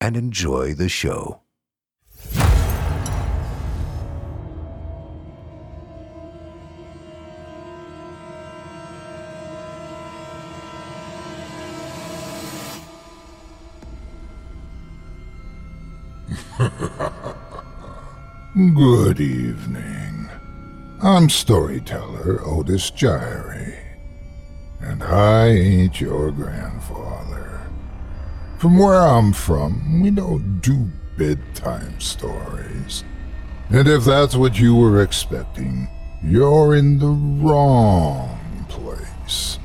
and enjoy the show. Good evening. I'm storyteller Otis Jiry, and I ain't your grandfather. From where I'm from, we don't do bedtime stories. And if that's what you were expecting, you're in the wrong place.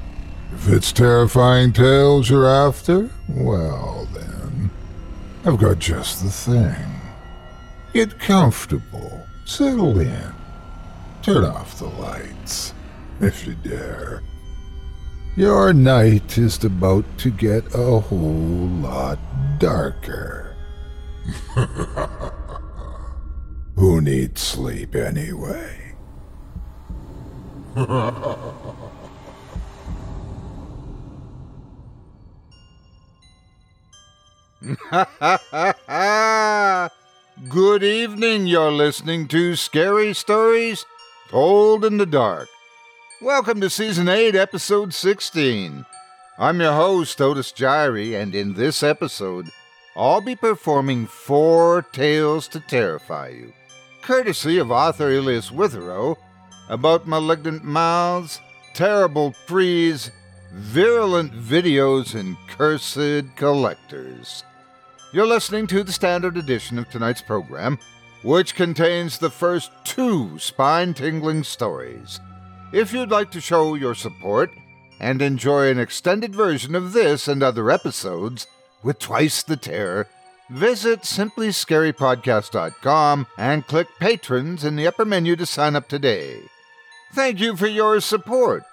If it's terrifying tales you're after, well then, I've got just the thing. Get comfortable, settle in, turn off the lights, if you dare. Your night is about to get a whole lot darker. Who needs sleep anyway? Good evening. You're listening to Scary Stories Told in the Dark. Welcome to Season 8, Episode 16. I'm your host, Otis Jiry, and in this episode, I'll be performing four tales to terrify you, courtesy of author Elias Witherow, about malignant mouths, terrible trees, virulent videos, and cursed collectors. You're listening to the standard edition of tonight's program, which contains the first two spine tingling stories. If you'd like to show your support and enjoy an extended version of this and other episodes with twice the terror, visit simplyscarypodcast.com and click Patrons in the upper menu to sign up today. Thank you for your support.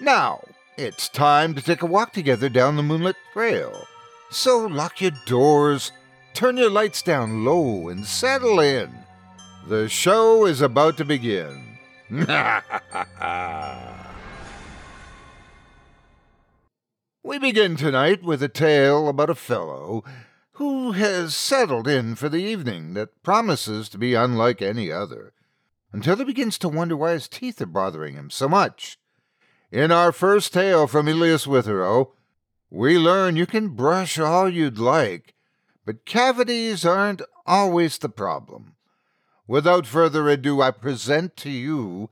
Now, it's time to take a walk together down the moonlit trail. So lock your doors, turn your lights down low, and settle in. The show is about to begin. we begin tonight with a tale about a fellow who has settled in for the evening that promises to be unlike any other, until he begins to wonder why his teeth are bothering him so much. In our first tale from Elias Witherow, we learn you can brush all you'd like, but cavities aren't always the problem. Without further ado, I present to you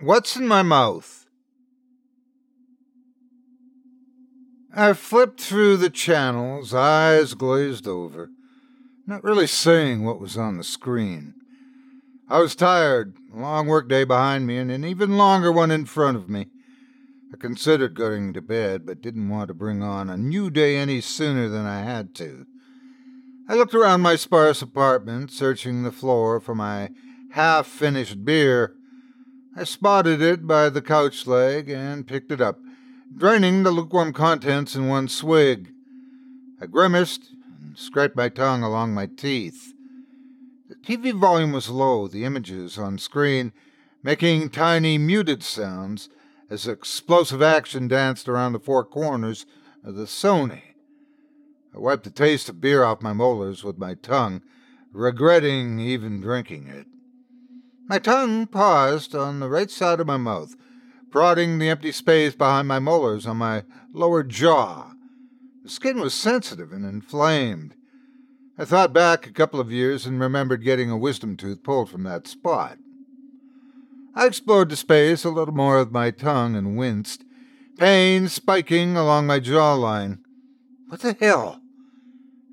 What's in My Mouth? I flipped through the channels, eyes glazed over, not really seeing what was on the screen. I was tired, a long work day behind me, and an even longer one in front of me. I considered going to bed, but didn't want to bring on a new day any sooner than I had to. I looked around my sparse apartment, searching the floor for my half finished beer. I spotted it by the couch leg and picked it up, draining the lukewarm contents in one swig. I grimaced and scraped my tongue along my teeth. The TV volume was low, the images on screen making tiny muted sounds as explosive action danced around the four corners of the Sony. I wiped the taste of beer off my molars with my tongue, regretting even drinking it. My tongue paused on the right side of my mouth, prodding the empty space behind my molars on my lower jaw. The skin was sensitive and inflamed. I thought back a couple of years and remembered getting a wisdom tooth pulled from that spot. I explored the space a little more with my tongue and winced, pain spiking along my jawline. What the hell?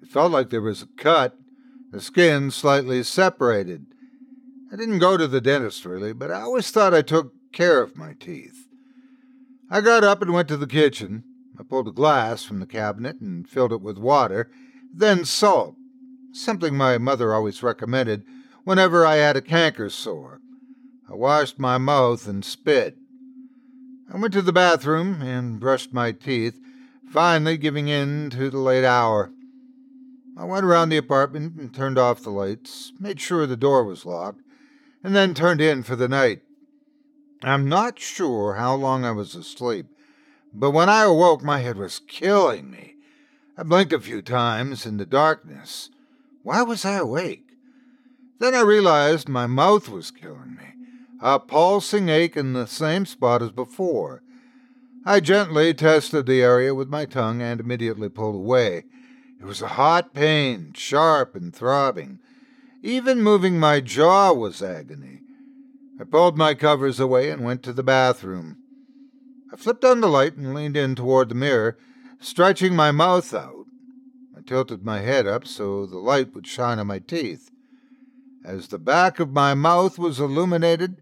Felt like there was a cut, the skin slightly separated. I didn't go to the dentist really, but I always thought I took care of my teeth. I got up and went to the kitchen. I pulled a glass from the cabinet and filled it with water, then salt, something my mother always recommended whenever I had a canker sore. I washed my mouth and spit. I went to the bathroom and brushed my teeth, finally giving in to the late hour. I went around the apartment and turned off the lights, made sure the door was locked, and then turned in for the night. I'm not sure how long I was asleep, but when I awoke, my head was killing me. I blinked a few times in the darkness. Why was I awake? Then I realized my mouth was killing me, a pulsing ache in the same spot as before. I gently tested the area with my tongue and immediately pulled away. It was a hot pain, sharp and throbbing. Even moving my jaw was agony. I pulled my covers away and went to the bathroom. I flipped on the light and leaned in toward the mirror, stretching my mouth out. I tilted my head up so the light would shine on my teeth. As the back of my mouth was illuminated,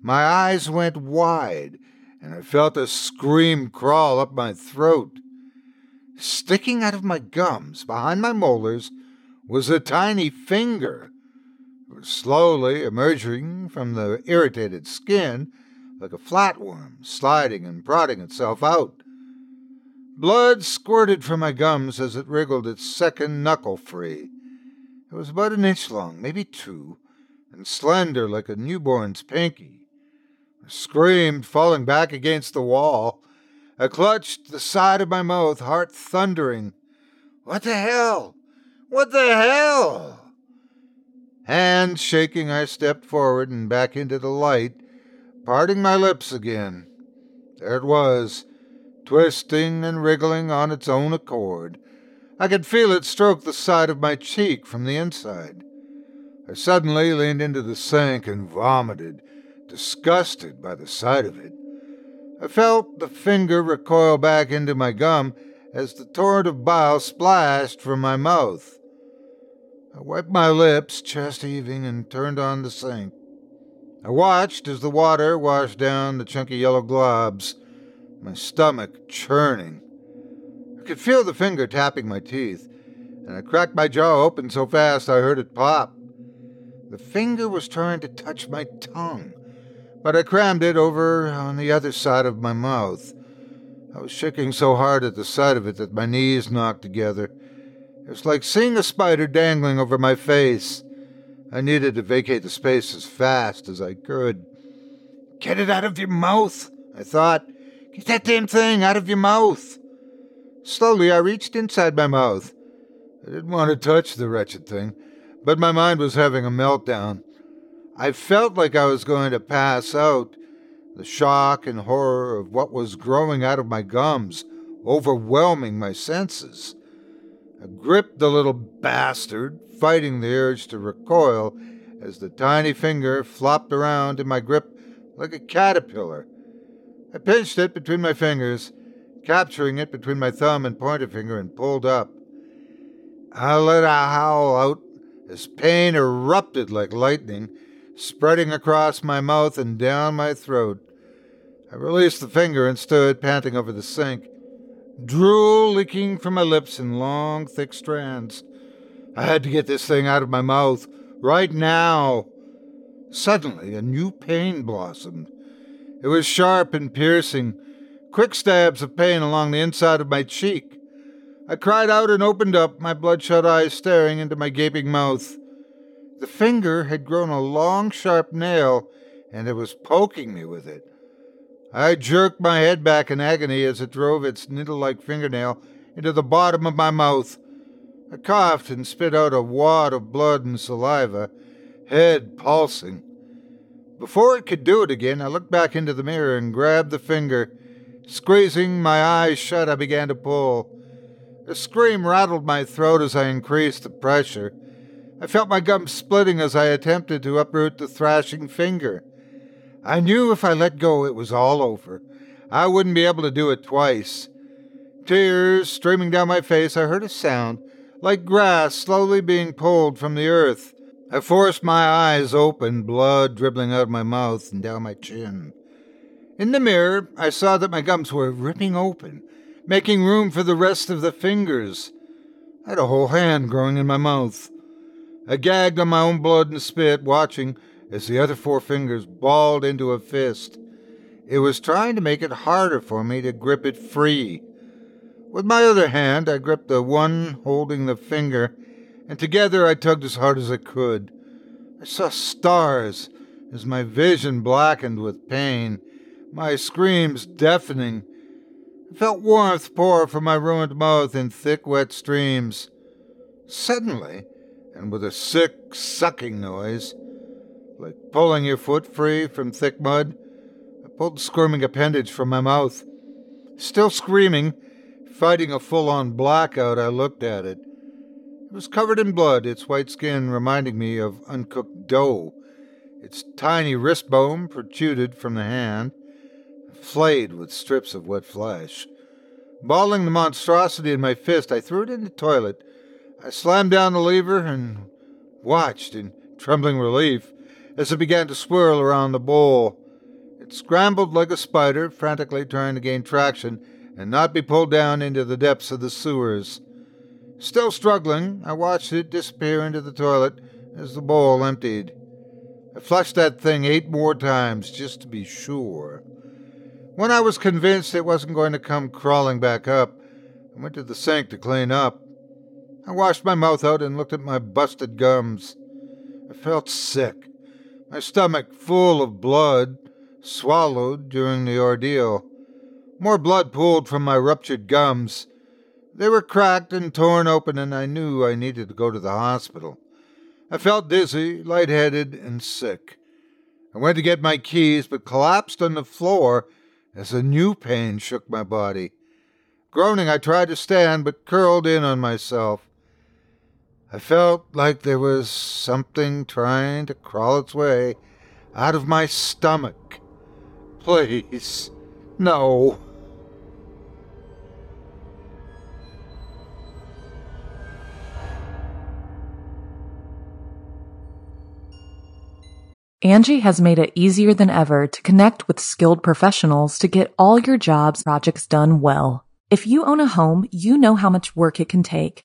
my eyes went wide, and I felt a scream crawl up my throat. Sticking out of my gums behind my molars was a tiny finger. Slowly emerging from the irritated skin like a flatworm, sliding and prodding itself out. Blood squirted from my gums as it wriggled its second knuckle free. It was about an inch long, maybe two, and slender like a newborn's pinky. I screamed, falling back against the wall. I clutched the side of my mouth, heart thundering. What the hell? What the hell? Hands shaking, I stepped forward and back into the light, parting my lips again. There it was, twisting and wriggling on its own accord. I could feel it stroke the side of my cheek from the inside. I suddenly leaned into the sink and vomited, disgusted by the sight of it. I felt the finger recoil back into my gum as the torrent of bile splashed from my mouth. I wiped my lips, chest heaving, and turned on the sink. I watched as the water washed down the chunky yellow globs, my stomach churning. I could feel the finger tapping my teeth, and I cracked my jaw open so fast I heard it pop. The finger was trying to touch my tongue but I crammed it over on the other side of my mouth. I was shaking so hard at the sight of it that my knees knocked together. It was like seeing a spider dangling over my face. I needed to vacate the space as fast as I could. Get it out of your mouth, I thought. Get that damn thing out of your mouth. Slowly, I reached inside my mouth. I didn't want to touch the wretched thing, but my mind was having a meltdown. I felt like I was going to pass out, the shock and horror of what was growing out of my gums overwhelming my senses. I gripped the little bastard, fighting the urge to recoil as the tiny finger flopped around in my grip like a caterpillar. I pinched it between my fingers, capturing it between my thumb and pointer finger and pulled up. I let a howl out as pain erupted like lightning, spreading across my mouth and down my throat. I released the finger and stood panting over the sink, drool leaking from my lips in long, thick strands. I had to get this thing out of my mouth right now. Suddenly, a new pain blossomed. It was sharp and piercing, quick stabs of pain along the inside of my cheek. I cried out and opened up, my bloodshot eyes staring into my gaping mouth. The finger had grown a long, sharp nail, and it was poking me with it. I jerked my head back in agony as it drove its needle like fingernail into the bottom of my mouth. I coughed and spit out a wad of blood and saliva, head pulsing. Before it could do it again, I looked back into the mirror and grabbed the finger. Squeezing my eyes shut, I began to pull. A scream rattled my throat as I increased the pressure. I felt my gums splitting as I attempted to uproot the thrashing finger. I knew if I let go, it was all over. I wouldn't be able to do it twice. Tears streaming down my face, I heard a sound like grass slowly being pulled from the earth. I forced my eyes open, blood dribbling out of my mouth and down my chin. In the mirror, I saw that my gums were ripping open, making room for the rest of the fingers. I had a whole hand growing in my mouth. I gagged on my own blood and spit, watching as the other four fingers balled into a fist. It was trying to make it harder for me to grip it free. With my other hand, I gripped the one holding the finger, and together I tugged as hard as I could. I saw stars as my vision blackened with pain, my screams deafening. I felt warmth pour from my ruined mouth in thick, wet streams. Suddenly, and with a sick, sucking noise, like pulling your foot free from thick mud, I pulled the squirming appendage from my mouth. Still screaming, Fighting a full on blackout, I looked at it. It was covered in blood, its white skin reminding me of uncooked dough. Its tiny wrist bone protruded from the hand, flayed with strips of wet flesh. Balling the monstrosity in my fist, I threw it in the toilet. I slammed down the lever and watched in trembling relief as it began to swirl around the bowl. It scrambled like a spider, frantically trying to gain traction and not be pulled down into the depths of the sewers. Still struggling, I watched it disappear into the toilet as the bowl emptied. I flushed that thing eight more times just to be sure. When I was convinced it wasn't going to come crawling back up, I went to the sink to clean up. I washed my mouth out and looked at my busted gums. I felt sick, my stomach full of blood, swallowed during the ordeal. More blood pooled from my ruptured gums. They were cracked and torn open, and I knew I needed to go to the hospital. I felt dizzy, lightheaded, and sick. I went to get my keys, but collapsed on the floor as a new pain shook my body. Groaning, I tried to stand, but curled in on myself. I felt like there was something trying to crawl its way out of my stomach. Please, no. Angi has made it easier than ever to connect with skilled professionals to get all your jobs projects done well. If you own a home, you know how much work it can take,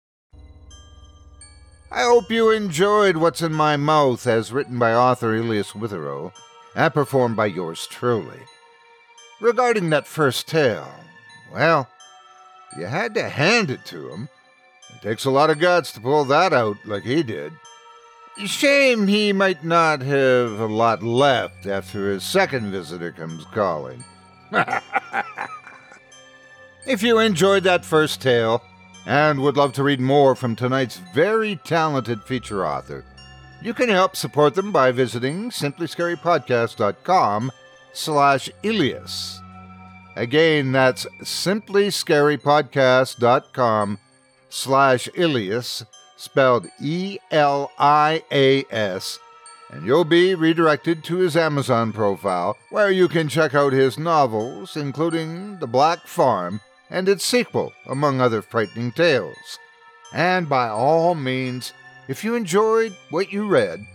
I hope you enjoyed What's in My Mouth as written by author Elias Witherow and performed by yours truly. Regarding that first tale, well, you had to hand it to him. It takes a lot of guts to pull that out like he did. Shame he might not have a lot left after his second visitor comes calling. if you enjoyed that first tale and would love to read more from tonight's very talented feature author, you can help support them by visiting simplyscarypodcast.com slash Elias. Again, that's simplyscarypodcast.com slash Elias, spelled E L I A S, and you'll be redirected to his Amazon profile, where you can check out his novels, including The Black Farm and its sequel, among other frightening tales. And by all means, if you enjoyed what you read,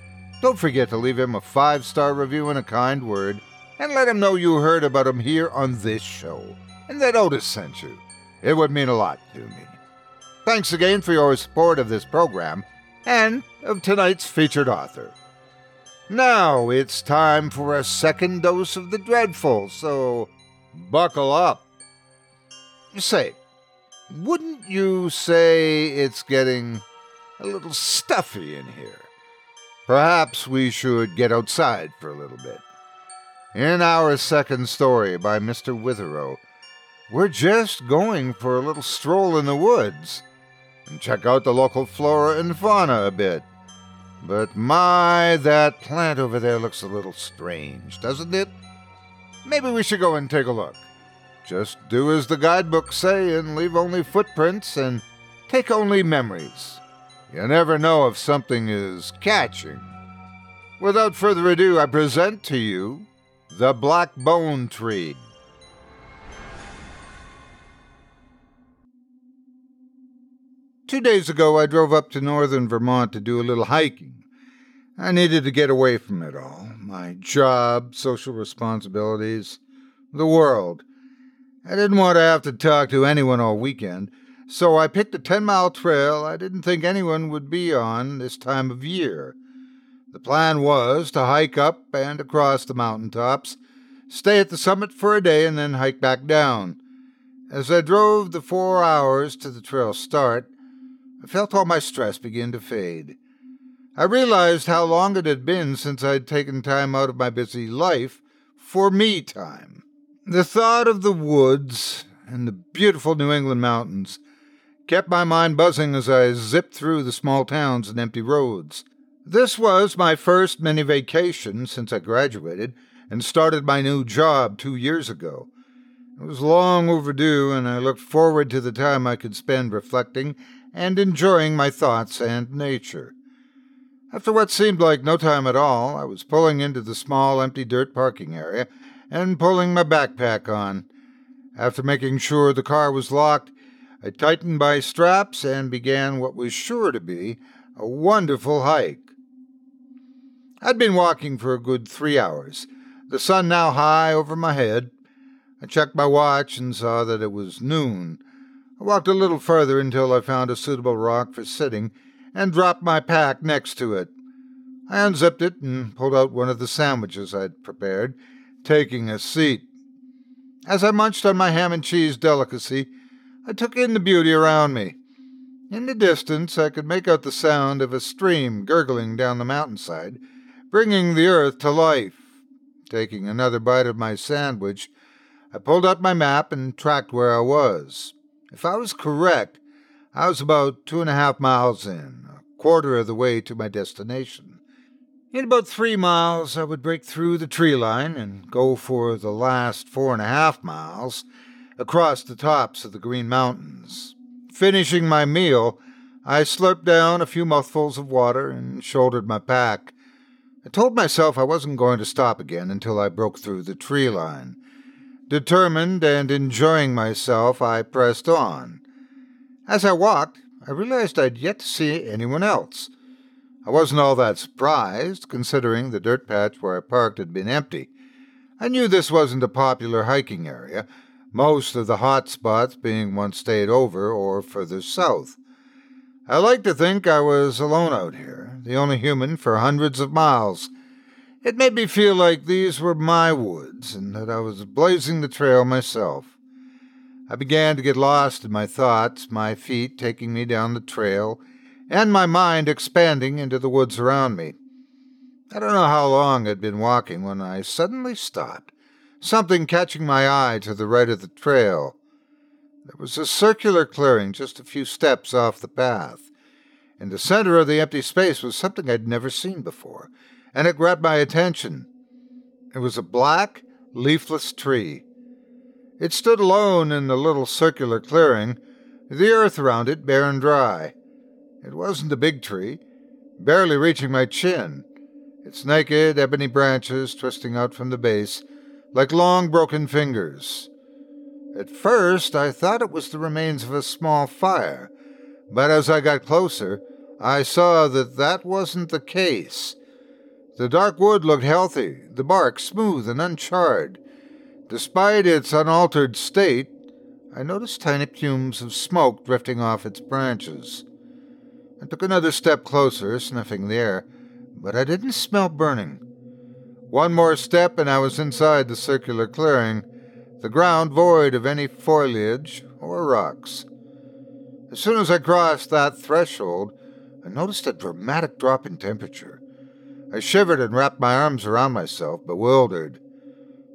don't forget to leave him a five star review and a kind word, and let him know you heard about him here on this show, and that Otis sent you. It would mean a lot to me. Thanks again for your support of this program and of tonight's featured author. Now it's time for a second dose of the dreadful, so buckle up. Say, wouldn't you say it's getting a little stuffy in here? Perhaps we should get outside for a little bit. In our second story by Mr. Witherow, we're just going for a little stroll in the woods and check out the local flora and fauna a bit. But my, that plant over there looks a little strange, doesn't it? Maybe we should go and take a look. Just do as the guidebooks say and leave only footprints and take only memories. You never know if something is catching. Without further ado, I present to you The Black Bone Tree. Two days ago, I drove up to northern Vermont to do a little hiking. I needed to get away from it all my job, social responsibilities, the world. I didn't want to have to talk to anyone all weekend, so I picked a 10 mile trail I didn't think anyone would be on this time of year. The plan was to hike up and across the mountain tops, stay at the summit for a day, and then hike back down. As I drove the four hours to the trail start, I felt all my stress begin to fade. I realized how long it had been since I'd taken time out of my busy life for me time. The thought of the woods and the beautiful New England mountains kept my mind buzzing as I zipped through the small towns and empty roads. This was my first mini vacation since I graduated and started my new job two years ago. It was long overdue, and I looked forward to the time I could spend reflecting and enjoying my thoughts and nature. After what seemed like no time at all, I was pulling into the small empty dirt parking area and pulling my backpack on. After making sure the car was locked, I tightened my straps and began what was sure to be a wonderful hike. I'd been walking for a good three hours, the sun now high over my head. I checked my watch and saw that it was noon. I walked a little further until I found a suitable rock for sitting and dropped my pack next to it. I unzipped it and pulled out one of the sandwiches I'd prepared, taking a seat. As I munched on my ham and cheese delicacy, I took in the beauty around me. In the distance, I could make out the sound of a stream gurgling down the mountainside, bringing the earth to life. Taking another bite of my sandwich, I pulled out my map and tracked where I was. If I was correct, I was about two and a half miles in, a quarter of the way to my destination. In about three miles, I would break through the tree line and go for the last four and a half miles across the tops of the Green Mountains. Finishing my meal, I slurped down a few mouthfuls of water and shouldered my pack. I told myself I wasn't going to stop again until I broke through the tree line. Determined and enjoying myself, I pressed on. As I walked, I realized I'd yet to see anyone else. I wasn't all that surprised, considering the dirt patch where I parked had been empty. I knew this wasn't a popular hiking area, most of the hot spots being one state over or further south. I like to think I was alone out here, the only human for hundreds of miles. It made me feel like these were my woods and that I was blazing the trail myself. I began to get lost in my thoughts, my feet taking me down the trail, and my mind expanding into the woods around me. I don't know how long I'd been walking when I suddenly stopped, something catching my eye to the right of the trail. There was a circular clearing just a few steps off the path. In the center of the empty space was something I'd never seen before, and it grabbed my attention. It was a black, leafless tree. It stood alone in the little circular clearing, the earth around it bare and dry. It wasn't a big tree, barely reaching my chin, its naked ebony branches twisting out from the base like long broken fingers. At first, I thought it was the remains of a small fire, but as I got closer, I saw that that wasn't the case. The dark wood looked healthy, the bark smooth and uncharred. Despite its unaltered state, I noticed tiny plumes of smoke drifting off its branches. I took another step closer, sniffing the air, but I didn't smell burning. One more step and I was inside the circular clearing, the ground void of any foliage or rocks. As soon as I crossed that threshold, I noticed a dramatic drop in temperature. I shivered and wrapped my arms around myself, bewildered.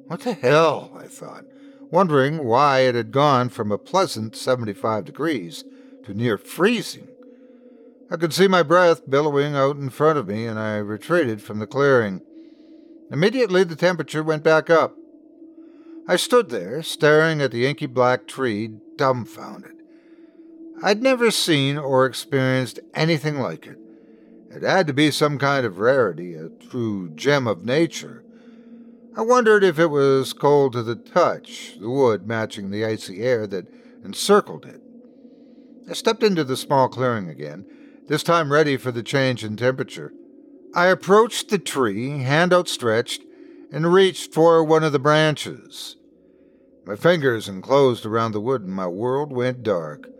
What the hell? I thought, wondering why it had gone from a pleasant 75 degrees to near freezing. I could see my breath billowing out in front of me, and I retreated from the clearing. Immediately, the temperature went back up. I stood there, staring at the inky black tree, dumbfounded. I'd never seen or experienced anything like it. It had to be some kind of rarity, a true gem of nature. I wondered if it was cold to the touch, the wood matching the icy air that encircled it. I stepped into the small clearing again, this time ready for the change in temperature. I approached the tree, hand outstretched, and reached for one of the branches. My fingers enclosed around the wood, and my world went dark.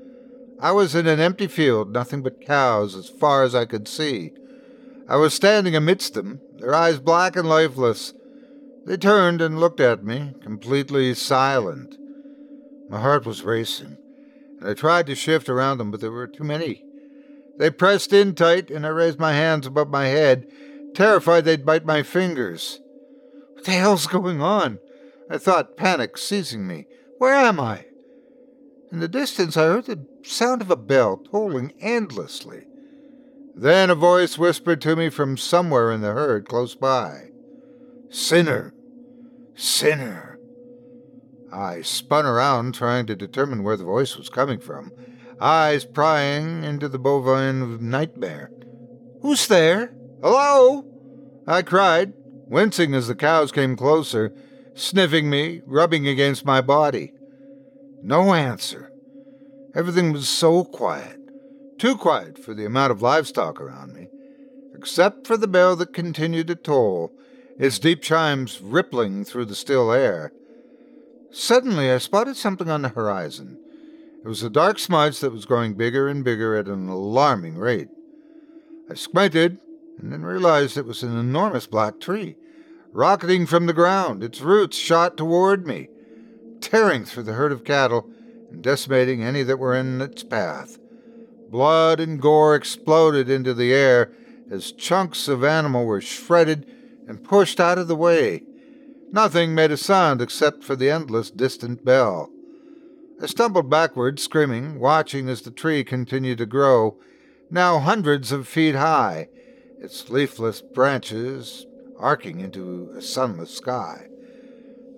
I was in an empty field, nothing but cows as far as I could see. I was standing amidst them, their eyes black and lifeless. They turned and looked at me, completely silent. My heart was racing, and I tried to shift around them, but there were too many. They pressed in tight, and I raised my hands above my head, terrified they'd bite my fingers. What the hell's going on? I thought, panic seizing me. Where am I? In the distance, I heard the sound of a bell tolling endlessly. Then a voice whispered to me from somewhere in the herd close by Sinner! Sinner! I spun around, trying to determine where the voice was coming from, eyes prying into the bovine nightmare. Who's there? Hello? I cried, wincing as the cows came closer, sniffing me, rubbing against my body. No answer. Everything was so quiet, too quiet for the amount of livestock around me, except for the bell that continued to toll, its deep chimes rippling through the still air. Suddenly, I spotted something on the horizon. It was a dark smudge that was growing bigger and bigger at an alarming rate. I squinted and then realized it was an enormous black tree, rocketing from the ground, its roots shot toward me, tearing through the herd of cattle and decimating any that were in its path. Blood and gore exploded into the air as chunks of animal were shredded and pushed out of the way. Nothing made a sound except for the endless distant bell. I stumbled backward, screaming, watching as the tree continued to grow, now hundreds of feet high, its leafless branches arcing into a sunless sky.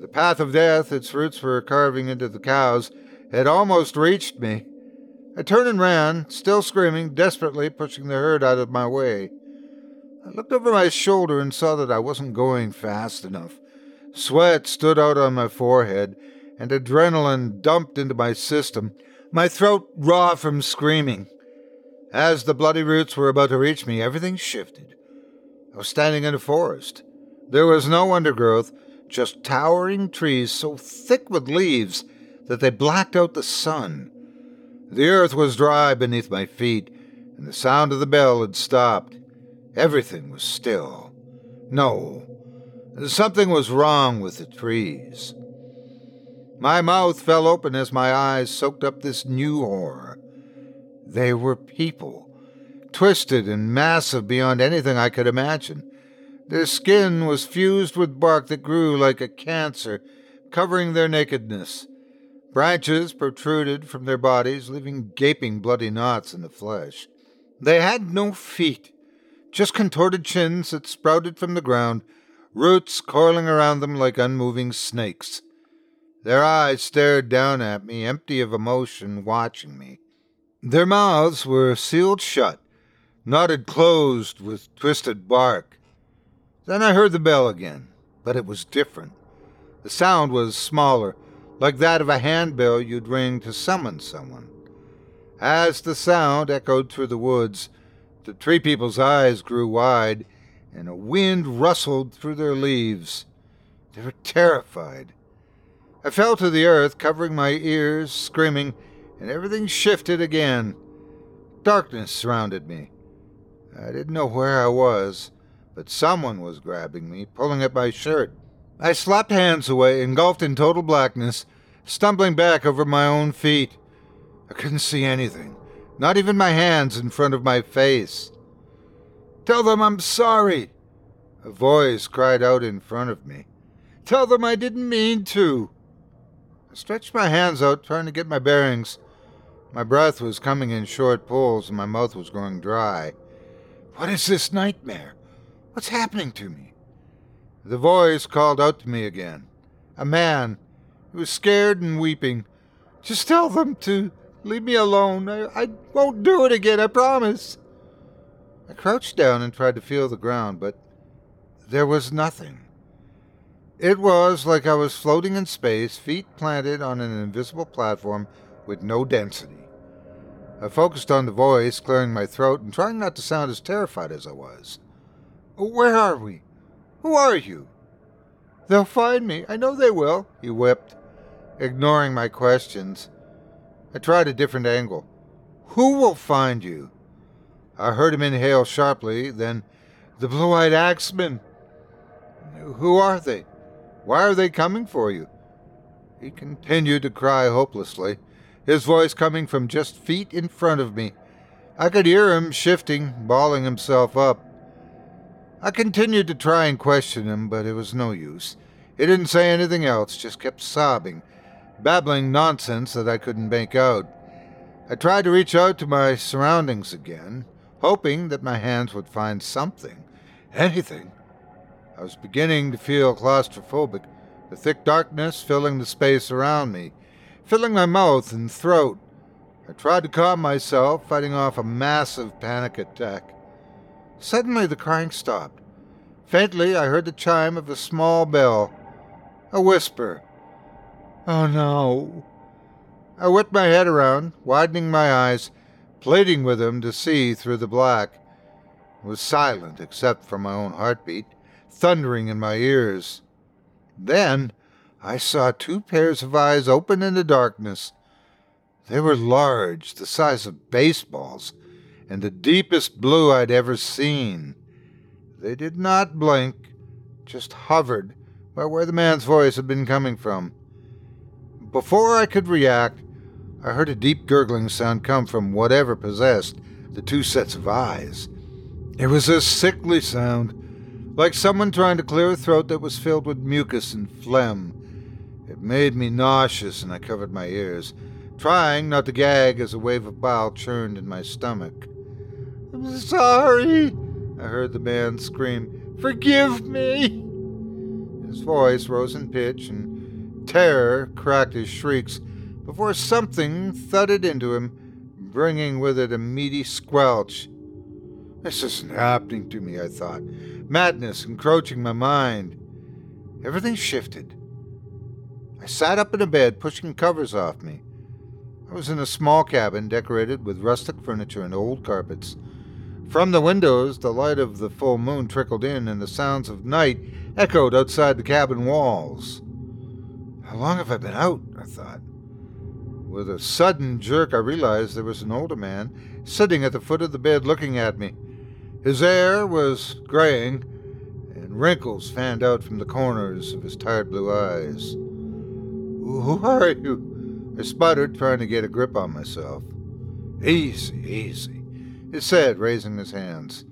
The path of death its roots were carving into the cows had almost reached me. I turned and ran, still screaming, desperately pushing the herd out of my way. I looked over my shoulder and saw that I wasn't going fast enough. Sweat stood out on my forehead, and adrenaline dumped into my system, my throat raw from screaming. As the bloody roots were about to reach me, everything shifted. I was standing in a forest. There was no undergrowth, just towering trees so thick with leaves that they blacked out the sun. The earth was dry beneath my feet, and the sound of the bell had stopped. Everything was still. No, something was wrong with the trees. My mouth fell open as my eyes soaked up this new horror. They were people, twisted and massive beyond anything I could imagine. Their skin was fused with bark that grew like a cancer, covering their nakedness. Branches protruded from their bodies, leaving gaping bloody knots in the flesh. They had no feet, just contorted chins that sprouted from the ground, roots coiling around them like unmoving snakes. Their eyes stared down at me, empty of emotion, watching me. Their mouths were sealed shut, knotted closed with twisted bark. Then I heard the bell again, but it was different. The sound was smaller, like that of a handbell you'd ring to summon someone. As the sound echoed through the woods, the tree people's eyes grew wide, and a wind rustled through their leaves. They were terrified. I fell to the earth, covering my ears, screaming, and everything shifted again. Darkness surrounded me. I didn't know where I was, but someone was grabbing me, pulling at my shirt. I slapped hands away, engulfed in total blackness, stumbling back over my own feet. I couldn't see anything, not even my hands in front of my face. Tell them I'm sorry. A voice cried out in front of me. Tell them I didn't mean to. I stretched my hands out, trying to get my bearings. My breath was coming in short pulls, and my mouth was growing dry. What is this nightmare? What's happening to me? The voice called out to me again. A man. He was scared and weeping. Just tell them to leave me alone. I, I won't do it again, I promise. I crouched down and tried to feel the ground, but there was nothing. It was like I was floating in space, feet planted on an invisible platform with no density. I focused on the voice, clearing my throat and trying not to sound as terrified as I was. Where are we? Who are you? They'll find me. I know they will, he whipped, ignoring my questions. I tried a different angle. Who will find you? I heard him inhale sharply, then, the blue eyed axemen. Who are they? Why are they coming for you? He continued to cry hopelessly, his voice coming from just feet in front of me. I could hear him shifting, balling himself up. I continued to try and question him, but it was no use. He didn't say anything else, just kept sobbing, babbling nonsense that I couldn't make out. I tried to reach out to my surroundings again, hoping that my hands would find something, anything. I was beginning to feel claustrophobic, the thick darkness filling the space around me, filling my mouth and throat. I tried to calm myself, fighting off a massive panic attack. Suddenly the crying stopped. Faintly, I heard the chime of a small bell. A whisper. Oh no. I whipped my head around, widening my eyes, pleading with him to see through the black. It was silent except for my own heartbeat, thundering in my ears. Then I saw two pairs of eyes open in the darkness. They were large, the size of baseballs, and the deepest blue I'd ever seen. They did not blink, just hovered by where the man's voice had been coming from. Before I could react, I heard a deep gurgling sound come from whatever possessed the two sets of eyes. It was a sickly sound, like someone trying to clear a throat that was filled with mucus and phlegm. It made me nauseous, and I covered my ears, trying not to gag as a wave of bile churned in my stomach. I'm sorry, I heard the man scream. Forgive me! His voice rose in pitch, and terror cracked his shrieks before something thudded into him, bringing with it a meaty squelch. This isn't happening to me, I thought, madness encroaching my mind. Everything shifted. I sat up in a bed, pushing covers off me. I was in a small cabin decorated with rustic furniture and old carpets. From the windows, the light of the full moon trickled in, and the sounds of night echoed outside the cabin walls. How long have I been out? I thought. With a sudden jerk, I realized there was an older man sitting at the foot of the bed looking at me. His hair was graying, and wrinkles fanned out from the corners of his tired blue eyes. Who are you? I sputtered, trying to get a grip on myself. Easy, easy, he said, raising his hands.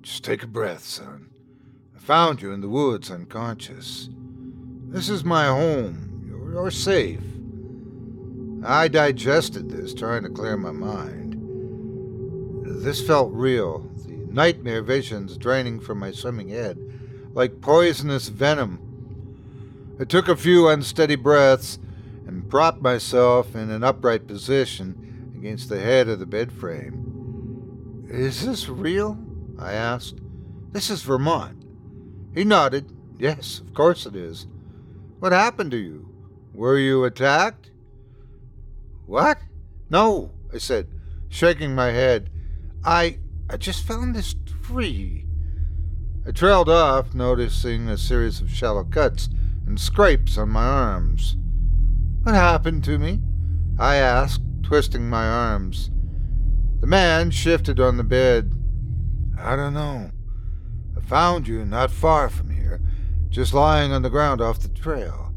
Just take a breath, son. I found you in the woods unconscious. This is my home. You're, you're safe. I digested this, trying to clear my mind. This felt real, nightmare visions draining from my swimming head, like poisonous venom. I took a few unsteady breaths and propped myself in an upright position against the head of the bed frame. Is this real? I asked. This is Vermont. He nodded. Yes, of course it is. What happened to you? Were you attacked? What? No, I said, shaking my head. I I just found this tree. I trailed off, noticing a series of shallow cuts and scrapes on my arms. What happened to me? I asked, twisting my arms. The man shifted on the bed. I don't know. I found you not far from here, just lying on the ground off the trail.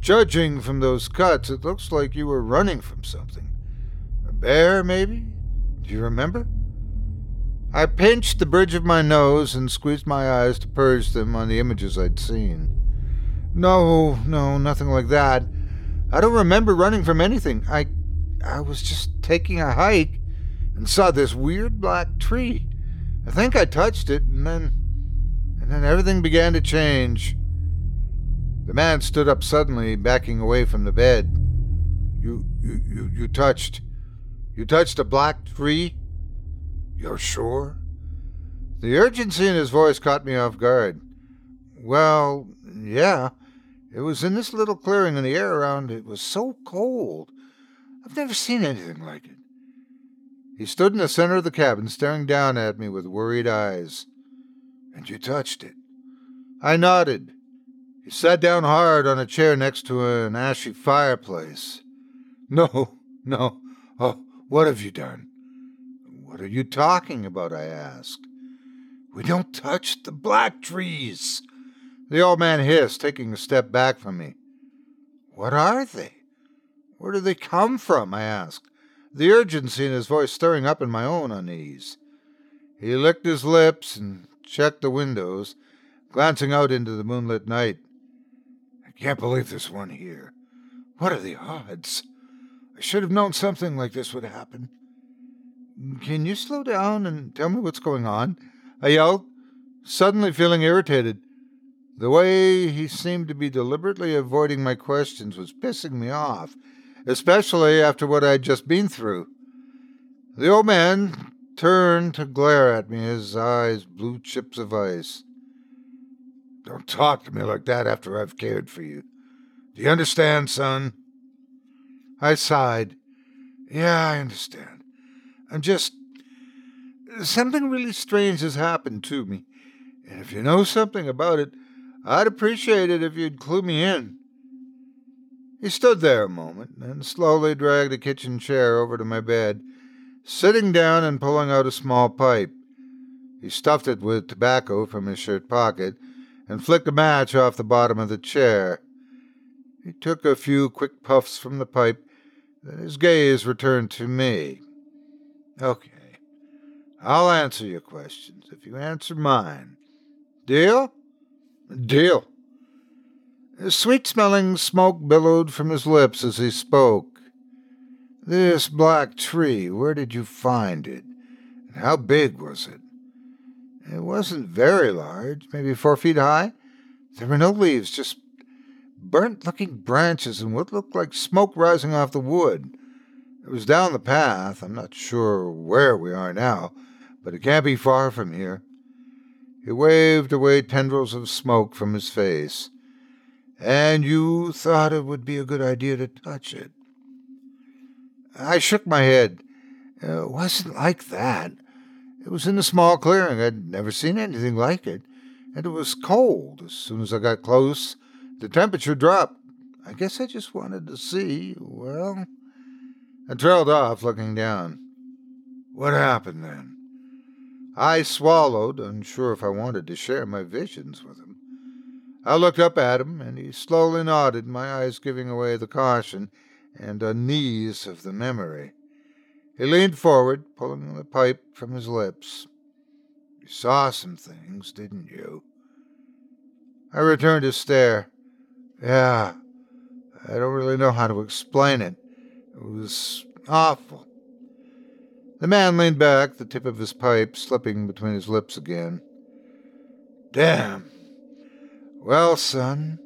Judging from those cuts, it looks like you were running from something. A bear, maybe? Do you remember? I pinched the bridge of my nose and squeezed my eyes to purge them on the images I'd seen. No, no, nothing like that. I don't remember running from anything. I I was just taking a hike and saw this weird black tree. I think I touched it and then and then everything began to change. The man stood up suddenly, backing away from the bed. You, you, you, you touched. You touched a black tree? You're sure? The urgency in his voice caught me off guard. Well, yeah. It was in this little clearing, and the air around it was so cold. I've never seen anything like it. He stood in the center of the cabin, staring down at me with worried eyes. And you touched it. I nodded. He sat down hard on a chair next to an ashy fireplace. No, no. Oh, what have you done? What are you talking about? I asked. We don't touch the black trees. The old man hissed, taking a step back from me. What are they? Where do they come from? I asked, the urgency in his voice stirring up in my own unease. He licked his lips and checked the windows, glancing out into the moonlit night. I can't believe there's one here. What are the odds? I should have known something like this would happen. Can you slow down and tell me what's going on? I yelled, suddenly feeling irritated. The way he seemed to be deliberately avoiding my questions was pissing me off, especially after what I'd just been through. The old man turned to glare at me, his eyes blue chips of ice. Don't talk to me like that after I've cared for you. Do you understand, son? I sighed. Yeah, I understand. I'm just. Something really strange has happened to me. And if you know something about it, I'd appreciate it if you'd clue me in. He stood there a moment, then slowly dragged a kitchen chair over to my bed, sitting down and pulling out a small pipe. He stuffed it with tobacco from his shirt pocket and flicked a match off the bottom of the chair. He took a few quick puffs from the pipe, then his gaze returned to me. Okay, I'll answer your questions if you answer mine. Deal? Deal. Sweet smelling smoke billowed from his lips as he spoke. This black tree, where did you find it? And how big was it? It wasn't very large, maybe four feet high. There were no leaves, just burnt looking branches and what looked like smoke rising off the wood. It was down the path. I'm not sure where we are now, but it can't be far from here. He waved away tendrils of smoke from his face. And you thought it would be a good idea to touch it. I shook my head. It wasn't like that. It was in a small clearing. I'd never seen anything like it. And it was cold. As soon as I got close, the temperature dropped. I guess I just wanted to see, well, I trailed off, looking down. What happened then? I swallowed, unsure if I wanted to share my visions with him. I looked up at him, and he slowly nodded, my eyes giving away the caution and unease of the memory. He leaned forward, pulling the pipe from his lips. You saw some things, didn't you? I returned his stare. Yeah, I don't really know how to explain it. It was awful. The man leaned back, the tip of his pipe slipping between his lips again. Damn. Well, son,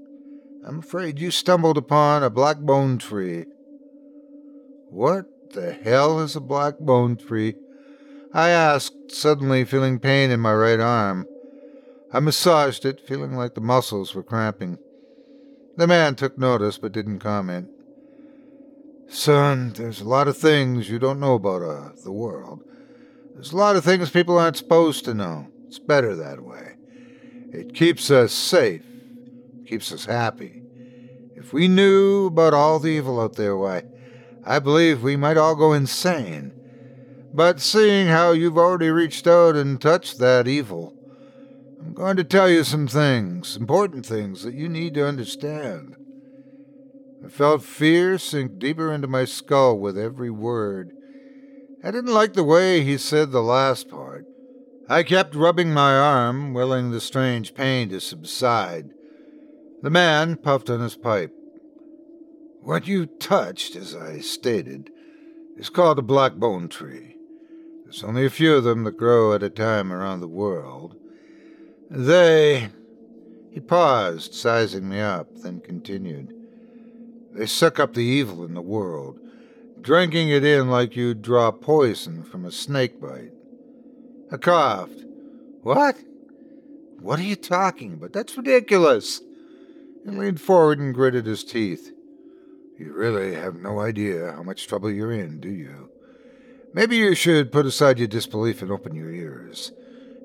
I'm afraid you stumbled upon a black bone tree. What the hell is a black bone tree? I asked, suddenly feeling pain in my right arm. I massaged it, feeling like the muscles were cramping. The man took notice but didn't comment. Son, there's a lot of things you don't know about uh, the world. There's a lot of things people aren't supposed to know. It's better that way. It keeps us safe, keeps us happy. If we knew about all the evil out there, why, I believe we might all go insane. But seeing how you've already reached out and touched that evil, I'm going to tell you some things, important things that you need to understand. I felt fear sink deeper into my skull with every word. I didn't like the way he said the last part. I kept rubbing my arm, willing the strange pain to subside. The man puffed on his pipe. What you touched, as I stated, is called a black bone tree. There's only a few of them that grow at a time around the world. They. He paused, sizing me up, then continued. They suck up the evil in the world, drinking it in like you'd draw poison from a snake bite. I coughed. What? What are you talking about? That's ridiculous. He leaned forward and gritted his teeth. You really have no idea how much trouble you're in, do you? Maybe you should put aside your disbelief and open your ears.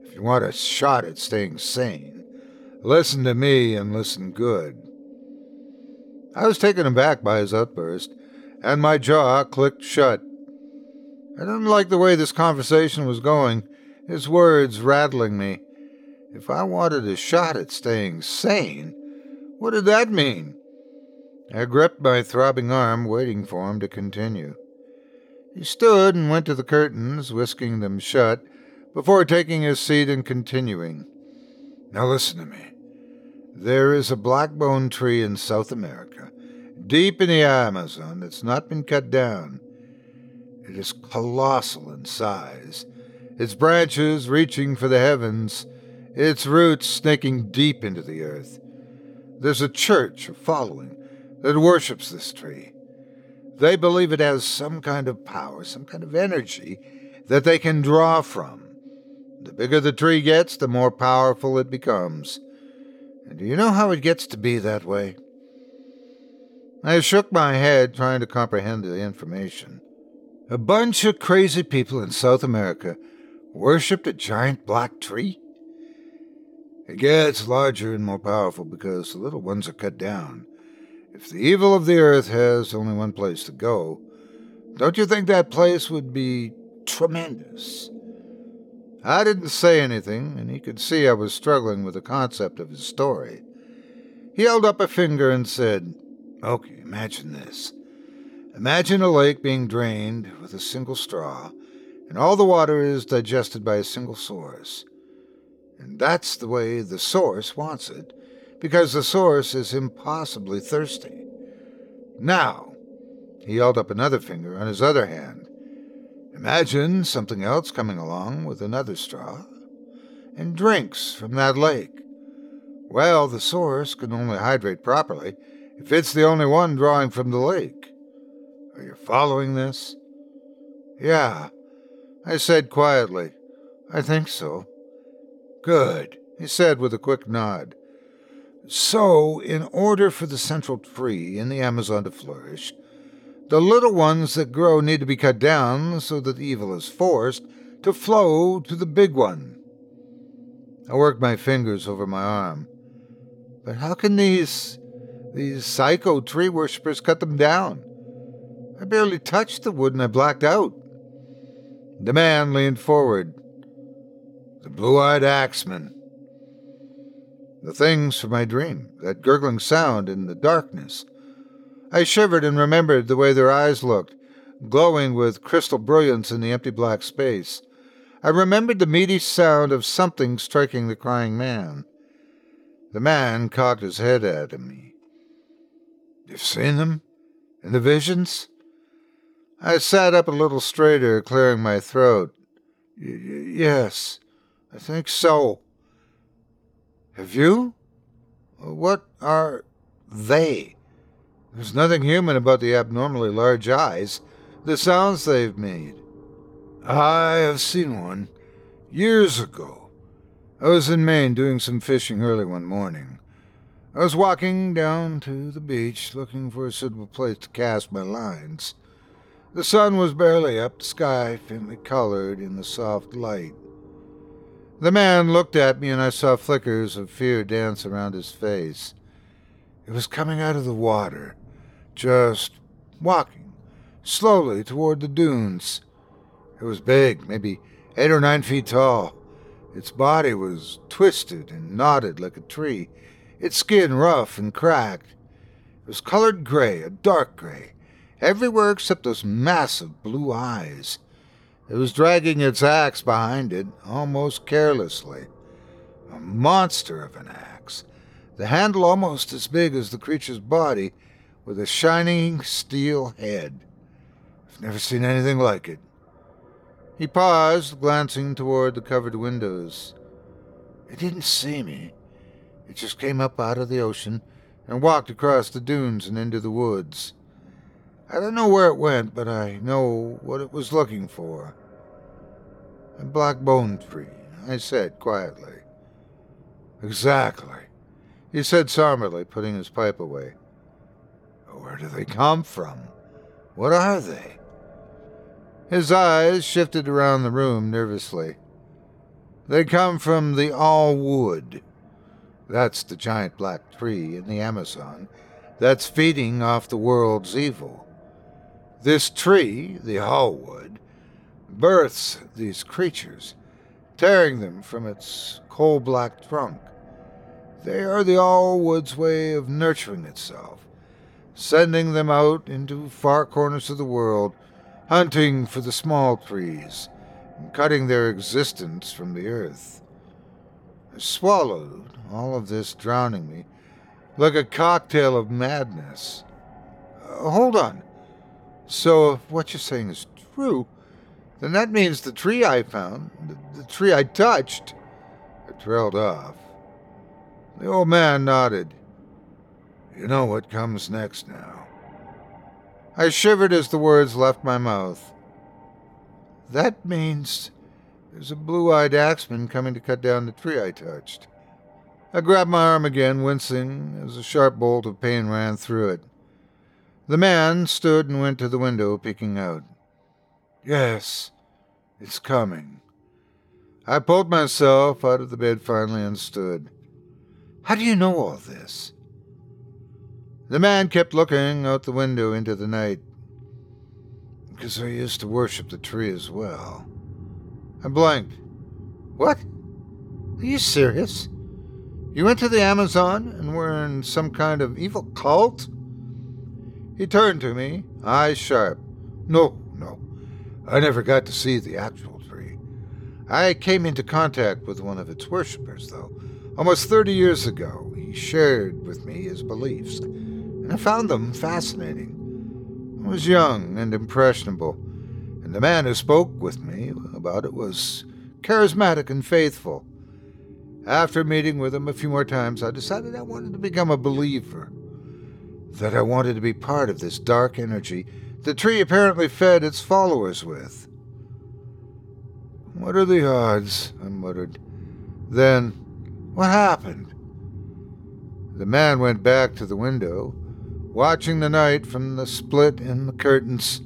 If you want a shot at staying sane, listen to me and listen good. I was taken aback by his outburst, and my jaw clicked shut. I didn't like the way this conversation was going, his words rattling me. If I wanted a shot at staying sane, what did that mean? I gripped my throbbing arm, waiting for him to continue. He stood and went to the curtains, whisking them shut, before taking his seat and continuing. Now listen to me. There is a blackbone tree in South America, deep in the Amazon, that's not been cut down. It is colossal in size, its branches reaching for the heavens, its roots snaking deep into the earth. There's a church, a following, that worships this tree. They believe it has some kind of power, some kind of energy that they can draw from. The bigger the tree gets, the more powerful it becomes. And do you know how it gets to be that way? I shook my head, trying to comprehend the information. A bunch of crazy people in South America worshipped a giant black tree? It gets larger and more powerful because the little ones are cut down. If the evil of the earth has only one place to go, don't you think that place would be tremendous? I didn't say anything, and he could see I was struggling with the concept of his story. He held up a finger and said, Okay, imagine this. Imagine a lake being drained with a single straw, and all the water is digested by a single source. And that's the way the source wants it, because the source is impossibly thirsty. Now, he held up another finger on his other hand. Imagine something else coming along with another straw and drinks from that lake. Well, the source can only hydrate properly if it's the only one drawing from the lake. Are you following this? Yeah, I said quietly. I think so. Good, he said with a quick nod. So, in order for the central tree in the Amazon to flourish, the little ones that grow need to be cut down so that the evil is forced to flow to the big one. I worked my fingers over my arm. But how can these these psycho tree worshippers cut them down? I barely touched the wood and I blacked out. The man leaned forward. The blue eyed axeman. The things from my dream, that gurgling sound in the darkness. I shivered and remembered the way their eyes looked, glowing with crystal brilliance in the empty black space. I remembered the meaty sound of something striking the crying man. The man cocked his head at me. You've seen them? In the visions? I sat up a little straighter, clearing my throat. yes, I think so. Have you? What are they? There's nothing human about the abnormally large eyes, the sounds they've made. I have seen one years ago. I was in Maine doing some fishing early one morning. I was walking down to the beach looking for a suitable place to cast my lines. The sun was barely up, the sky faintly colored in the soft light. The man looked at me, and I saw flickers of fear dance around his face. It was coming out of the water, just walking slowly toward the dunes. It was big, maybe eight or nine feet tall. Its body was twisted and knotted like a tree, its skin rough and cracked. It was colored gray, a dark gray, everywhere except those massive blue eyes. It was dragging its axe behind it, almost carelessly. A monster of an axe, the handle almost as big as the creature's body, with a shining steel head. I've never seen anything like it. He paused, glancing toward the covered windows. It didn't see me. It just came up out of the ocean and walked across the dunes and into the woods. I don't know where it went, but I know what it was looking for. A black bone tree, I said quietly. Exactly, he said somberly, putting his pipe away. Where do they come from? What are they? His eyes shifted around the room nervously. They come from the Allwood. That's the giant black tree in the Amazon that's feeding off the world's evil. This tree, the Allwood, births these creatures, tearing them from its coal black trunk. They are the Allwood's way of nurturing itself, sending them out into far corners of the world, hunting for the small trees, and cutting their existence from the earth. I swallowed all of this drowning me, like a cocktail of madness. Uh, hold on. So, if what you're saying is true, then that means the tree I found, the, the tree I touched, I trailed off. The old man nodded. You know what comes next now. I shivered as the words left my mouth. That means there's a blue eyed axeman coming to cut down the tree I touched. I grabbed my arm again, wincing as a sharp bolt of pain ran through it. The man stood and went to the window, peeking out. Yes, it's coming. I pulled myself out of the bed finally and stood. How do you know all this? The man kept looking out the window into the night. Because I used to worship the tree as well. I blinked. What? Are you serious? You went to the Amazon and were in some kind of evil cult? He turned to me, eyes sharp. No, no. I never got to see the actual tree. I came into contact with one of its worshippers, though, almost 30 years ago. He shared with me his beliefs, and I found them fascinating. I was young and impressionable, and the man who spoke with me about it was charismatic and faithful. After meeting with him a few more times, I decided I wanted to become a believer. That I wanted to be part of this dark energy the tree apparently fed its followers with. What are the odds? I muttered. Then, what happened? The man went back to the window, watching the night from the split in the curtains.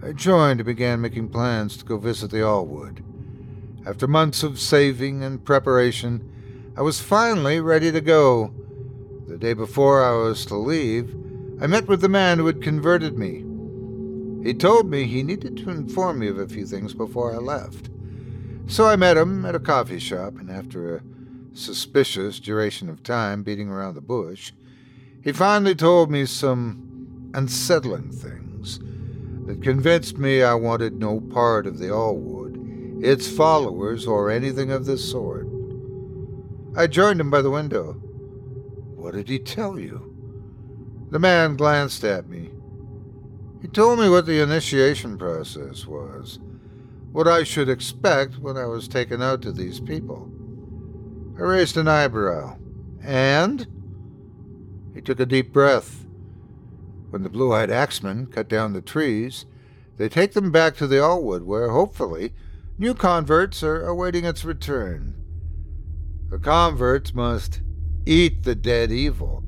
I joined and began making plans to go visit the Allwood. After months of saving and preparation, I was finally ready to go. The day before I was to leave, I met with the man who had converted me. He told me he needed to inform me of a few things before I left. So I met him at a coffee shop, and after a suspicious duration of time beating around the bush, he finally told me some unsettling things that convinced me I wanted no part of the Allwood, its followers, or anything of the sort. I joined him by the window. What did he tell you? The man glanced at me. He told me what the initiation process was, what I should expect when I was taken out to these people. I raised an eyebrow. And? He took a deep breath. When the blue eyed axemen cut down the trees, they take them back to the Allwood, where, hopefully, new converts are awaiting its return. The converts must eat the dead evil,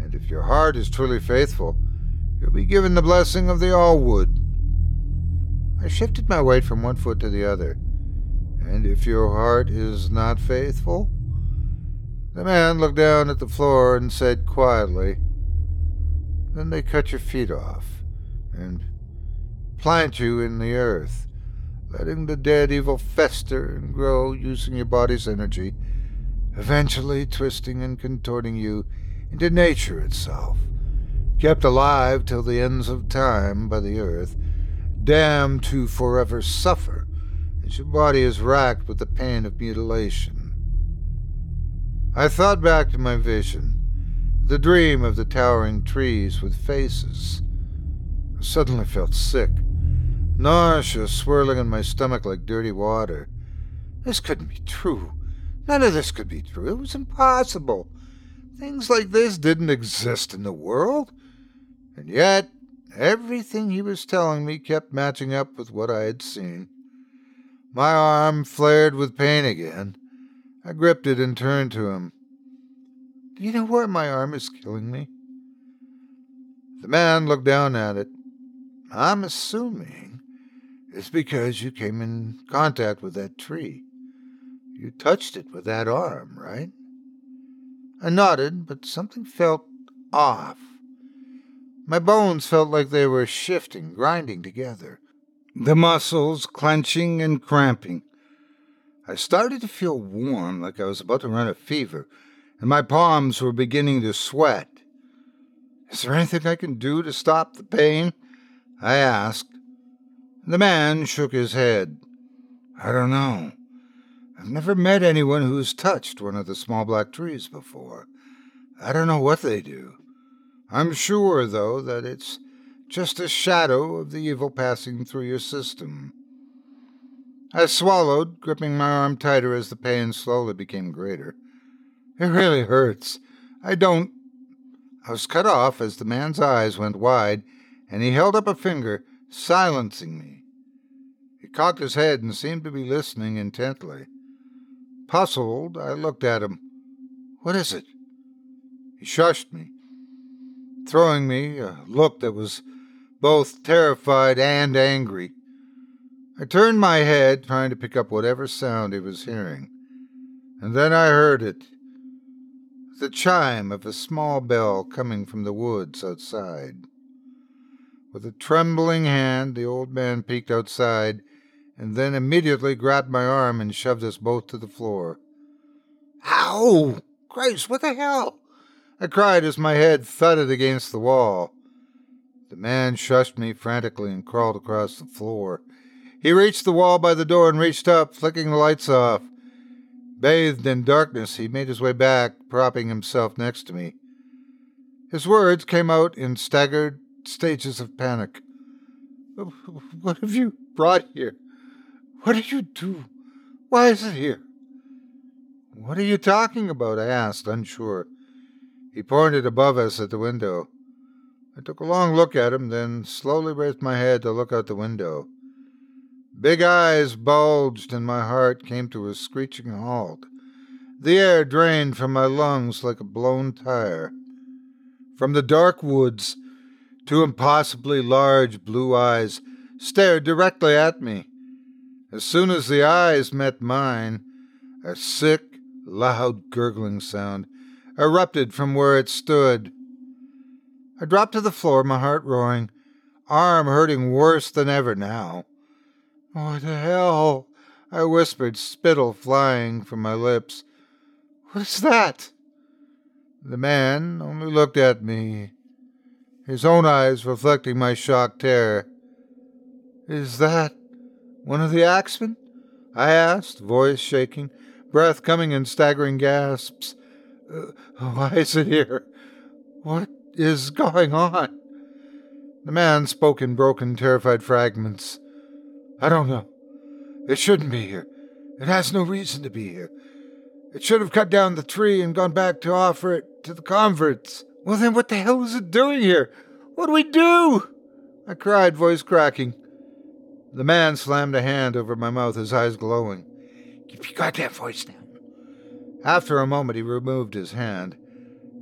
and if your heart is truly faithful, you'll be given the blessing of the Allwood. I shifted my weight from one foot to the other. And if your heart is not faithful? The man looked down at the floor and said quietly, Then they cut your feet off and plant you in the earth, letting the dead evil fester and grow using your body's energy, eventually twisting and contorting you into nature itself, kept alive till the ends of time by the earth, damned to forever suffer as your body is racked with the pain of mutilation. I thought back to my vision, the dream of the towering trees with faces. I suddenly felt sick, nausea swirling in my stomach like dirty water. This couldn't be true. None of this could be true. It was impossible. Things like this didn't exist in the world. And yet, everything he was telling me kept matching up with what I had seen. My arm flared with pain again. I gripped it and turned to him. Do you know where my arm is killing me? The man looked down at it. I'm assuming it's because you came in contact with that tree. You touched it with that arm, right? I nodded, but something felt off. My bones felt like they were shifting, grinding together the muscles clenching and cramping. I started to feel warm, like I was about to run a fever, and my palms were beginning to sweat. Is there anything I can do to stop the pain? I asked. The man shook his head. I don't know. I've never met anyone who's touched one of the small black trees before. I don't know what they do. I'm sure, though, that it's just a shadow of the evil passing through your system. I swallowed, gripping my arm tighter as the pain slowly became greater. It really hurts. I don't. I was cut off as the man's eyes went wide, and he held up a finger, silencing me. He cocked his head and seemed to be listening intently. Puzzled, I looked at him. What is it? He shushed me, throwing me a look that was both terrified and angry. I turned my head, trying to pick up whatever sound he was hearing, and then I heard it the chime of a small bell coming from the woods outside. With a trembling hand, the old man peeked outside and then immediately grabbed my arm and shoved us both to the floor. Ow! Grace, what the hell? I cried as my head thudded against the wall. The man shushed me frantically and crawled across the floor. He reached the wall by the door and reached up, flicking the lights off. Bathed in darkness, he made his way back, propping himself next to me. His words came out in staggered stages of panic. What have you brought here? What did you do? Why is it here? What are you talking about? I asked, unsure. He pointed above us at the window. I took a long look at him, then slowly raised my head to look out the window. Big eyes bulged, and my heart came to a screeching halt. The air drained from my lungs like a blown tire. From the dark woods, two impossibly large blue eyes stared directly at me. As soon as the eyes met mine, a sick, loud gurgling sound erupted from where it stood. I dropped to the floor, my heart roaring. arm hurting worse than ever now. What the hell? I whispered, spittle flying from my lips. What's that? The man only looked at me, his own eyes reflecting my shocked terror. Is that one of the axemen? I asked, voice shaking, breath coming in staggering gasps. Uh, why is it here? What is going on? The man spoke in broken, terrified fragments. I don't know. It shouldn't be here. It has no reason to be here. It should have cut down the tree and gone back to offer it to the converts. Well, then what the hell is it doing here? What do we do? I cried, voice cracking. The man slammed a hand over my mouth, his eyes glowing. Keep your goddamn voice down. After a moment, he removed his hand.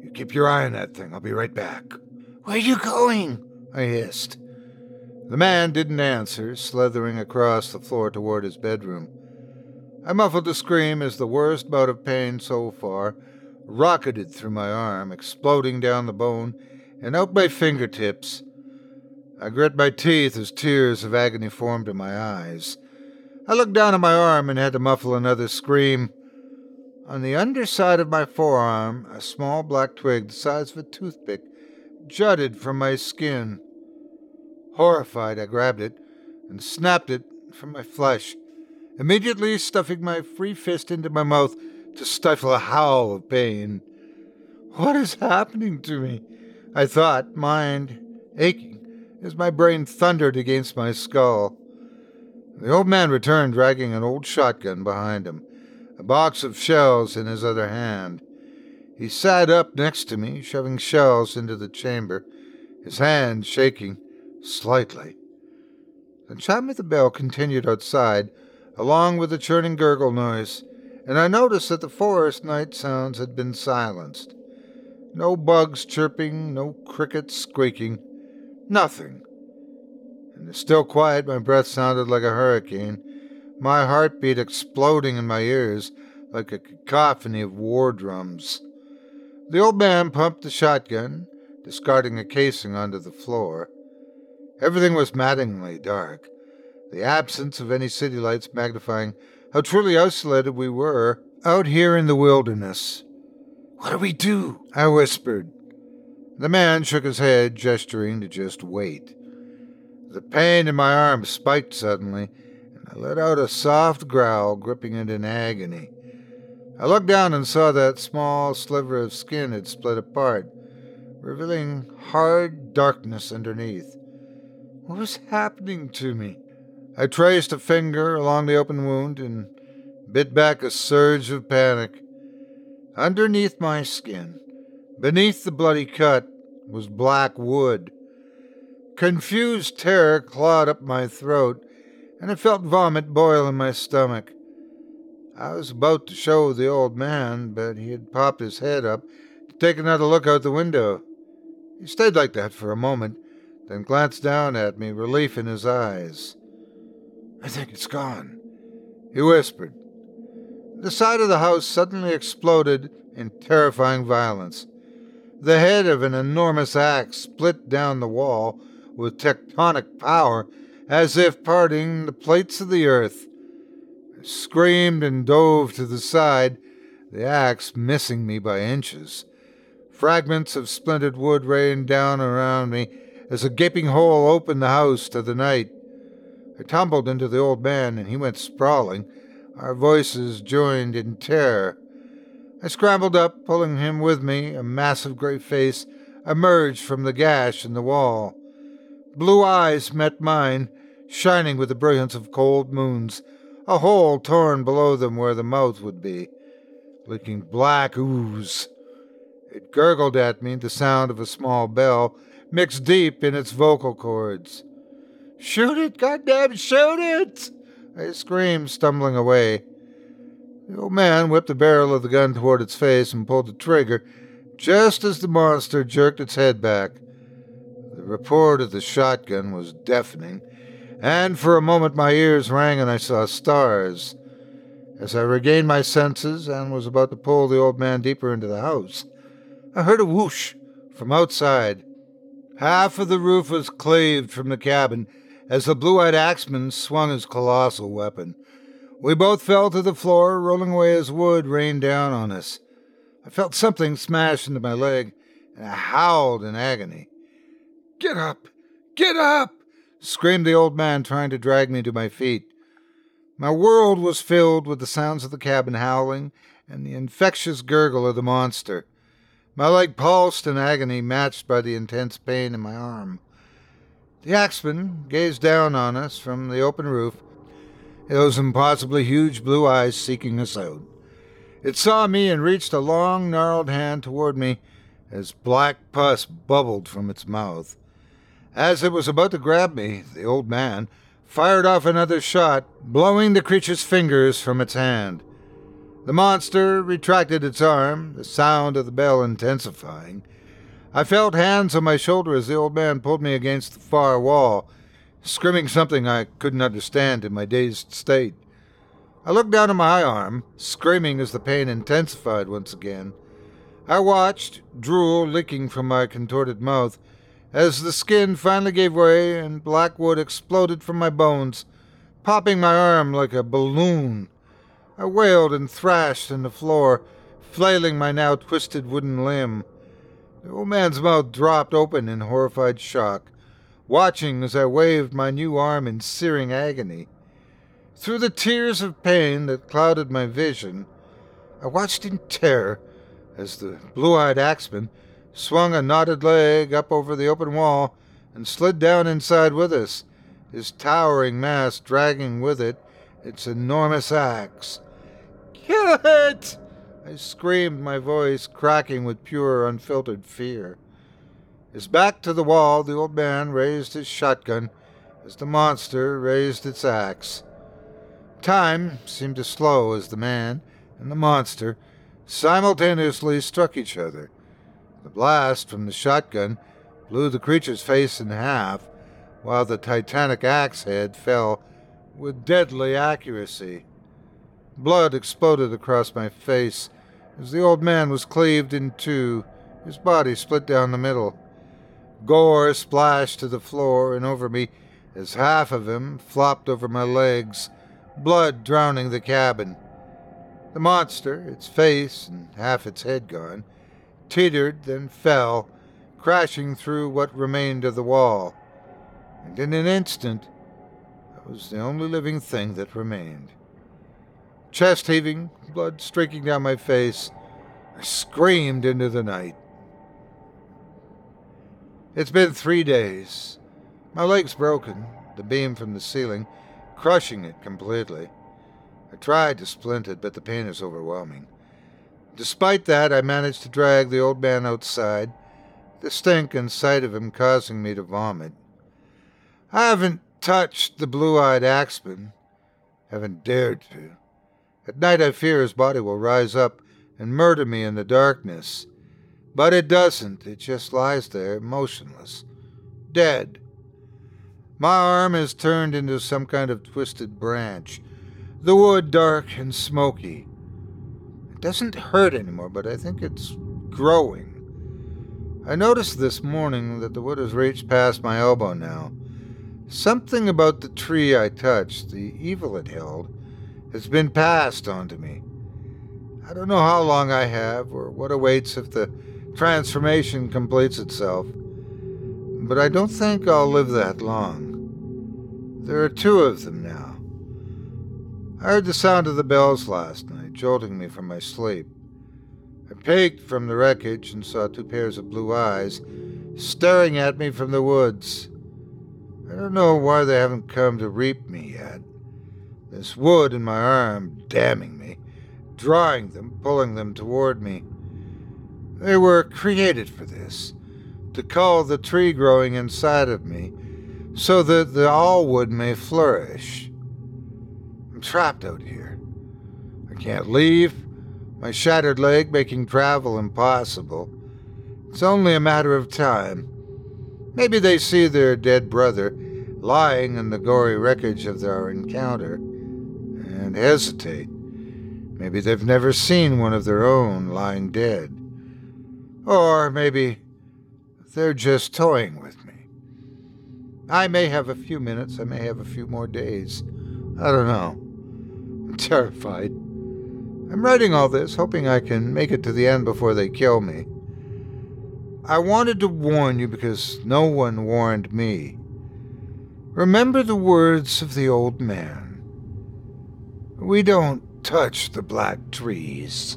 You keep your eye on that thing. I'll be right back. Where are you going? I hissed. The man didn't answer, slithering across the floor toward his bedroom. I muffled a scream as the worst bout of pain so far rocketed through my arm, exploding down the bone and out my fingertips. I grit my teeth as tears of agony formed in my eyes. I looked down at my arm and had to muffle another scream. On the underside of my forearm, a small black twig the size of a toothpick jutted from my skin. Horrified, I grabbed it and snapped it from my flesh, immediately stuffing my free fist into my mouth to stifle a howl of pain. What is happening to me? I thought, mind aching as my brain thundered against my skull. The old man returned, dragging an old shotgun behind him, a box of shells in his other hand. He sat up next to me, shoving shells into the chamber, his hand shaking slightly. The chime of the bell continued outside, along with the churning gurgle noise, and I noticed that the forest night sounds had been silenced. No bugs chirping, no crickets squeaking, nothing. In the still quiet, my breath sounded like a hurricane, my heartbeat exploding in my ears like a cacophony of war drums. The old man pumped the shotgun, discarding a casing onto the floor. Everything was maddeningly dark, the absence of any city lights magnifying how truly isolated we were out here in the wilderness. What do we do? I whispered. The man shook his head, gesturing to just wait. The pain in my arm spiked suddenly, and I let out a soft growl, gripping it in agony. I looked down and saw that small sliver of skin had split apart, revealing hard darkness underneath. What was happening to me? I traced a finger along the open wound and bit back a surge of panic. Underneath my skin, beneath the bloody cut, was black wood. Confused terror clawed up my throat, and I felt vomit boil in my stomach. I was about to show the old man, but he had popped his head up to take another look out the window. He stayed like that for a moment, then glanced down at me, relief in his eyes. I think it's gone, he whispered. The side of the house suddenly exploded in terrifying violence. The head of an enormous axe split down the wall with tectonic power as if parting the plates of the earth. I screamed and dove to the side, the axe missing me by inches. Fragments of splintered wood rained down around me as a gaping hole opened the house to the night. I tumbled into the old man, and he went sprawling. Our voices joined in terror. I scrambled up, pulling him with me. A massive gray face emerged from the gash in the wall. Blue eyes met mine, shining with the brilliance of cold moons, a hole torn below them where the mouth would be, leaking black ooze. It gurgled at me, the sound of a small bell, mixed deep in its vocal cords. Shoot it, goddamn, shoot it! I screamed, stumbling away. The old man whipped the barrel of the gun toward its face and pulled the trigger just as the monster jerked its head back. The report of the shotgun was deafening, and for a moment my ears rang and I saw stars. As I regained my senses and was about to pull the old man deeper into the house, I heard a whoosh from outside Half of the roof was cleaved from the cabin as the blue eyed axeman swung his colossal weapon. We both fell to the floor, rolling away as wood rained down on us. I felt something smash into my leg, and I howled in agony. Get up! Get up! screamed the old man, trying to drag me to my feet. My world was filled with the sounds of the cabin howling and the infectious gurgle of the monster. My leg pulsed in agony, matched by the intense pain in my arm. The axeman gazed down on us from the open roof, those impossibly huge blue eyes seeking us out. It saw me and reached a long, gnarled hand toward me as black pus bubbled from its mouth. As it was about to grab me, the old man fired off another shot, blowing the creature's fingers from its hand. The monster retracted its arm, the sound of the bell intensifying. I felt hands on my shoulder as the old man pulled me against the far wall, screaming something I couldn't understand in my dazed state. I looked down at my arm, screaming as the pain intensified once again. I watched, drool licking from my contorted mouth, as the skin finally gave way and black wood exploded from my bones, popping my arm like a balloon. I wailed and thrashed on the floor, flailing my now twisted wooden limb. The old man's mouth dropped open in horrified shock, watching as I waved my new arm in searing agony. Through the tears of pain that clouded my vision, I watched in terror as the blue eyed axeman swung a knotted leg up over the open wall and slid down inside with us, his towering mass dragging with it its enormous axe. Kill it! I screamed, my voice cracking with pure, unfiltered fear. His back to the wall, the old man raised his shotgun as the monster raised its axe. Time seemed to slow as the man and the monster simultaneously struck each other. The blast from the shotgun blew the creature's face in half, while the titanic axe head fell with deadly accuracy. Blood exploded across my face as the old man was cleaved in two, his body split down the middle. Gore splashed to the floor and over me as half of him flopped over my legs, blood drowning the cabin. The monster, its face and half its head gone, teetered, then fell, crashing through what remained of the wall. And in an instant, I was the only living thing that remained. Chest heaving, blood streaking down my face, I screamed into the night. It's been three days. My leg's broken, the beam from the ceiling, crushing it completely. I tried to splint it, but the pain is overwhelming. Despite that, I managed to drag the old man outside, the stink and sight of him causing me to vomit. I haven't touched the blue eyed axeman, haven't dared to. At night, I fear his body will rise up and murder me in the darkness. But it doesn't. It just lies there, motionless, dead. My arm is turned into some kind of twisted branch, the wood dark and smoky. It doesn't hurt anymore, but I think it's growing. I noticed this morning that the wood has reached past my elbow now. Something about the tree I touched, the evil it held, has been passed on to me. I don't know how long I have or what awaits if the transformation completes itself, but I don't think I'll live that long. There are two of them now. I heard the sound of the bells last night, jolting me from my sleep. I peeked from the wreckage and saw two pairs of blue eyes staring at me from the woods. I don't know why they haven't come to reap me yet this wood in my arm damning me, drawing them, pulling them toward me. They were created for this, to cull the tree growing inside of me, so that the Allwood may flourish. I'm trapped out here. I can't leave, my shattered leg making travel impossible. It's only a matter of time. Maybe they see their dead brother lying in the gory wreckage of their encounter and hesitate. Maybe they've never seen one of their own lying dead. Or maybe they're just toying with me. I may have a few minutes, I may have a few more days. I don't know. I'm terrified. I'm writing all this hoping I can make it to the end before they kill me. I wanted to warn you because no one warned me. Remember the words of the old man. We don't touch the black trees.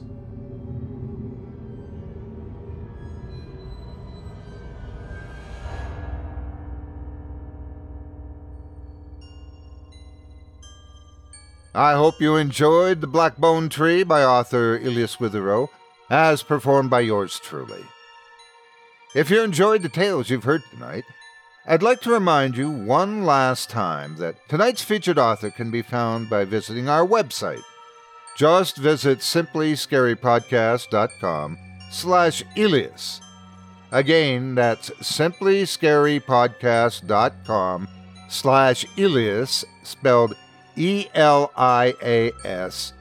I hope you enjoyed The Black Bone Tree by author Elias Witherow, as performed by yours truly. If you enjoyed the tales you've heard tonight, I'd like to remind you one last time that tonight's featured author can be found by visiting our website. Just visit simplyscarypodcast.com slash Elias. Again, that's simplyscarypodcast.com slash Elias, spelled E L I A S,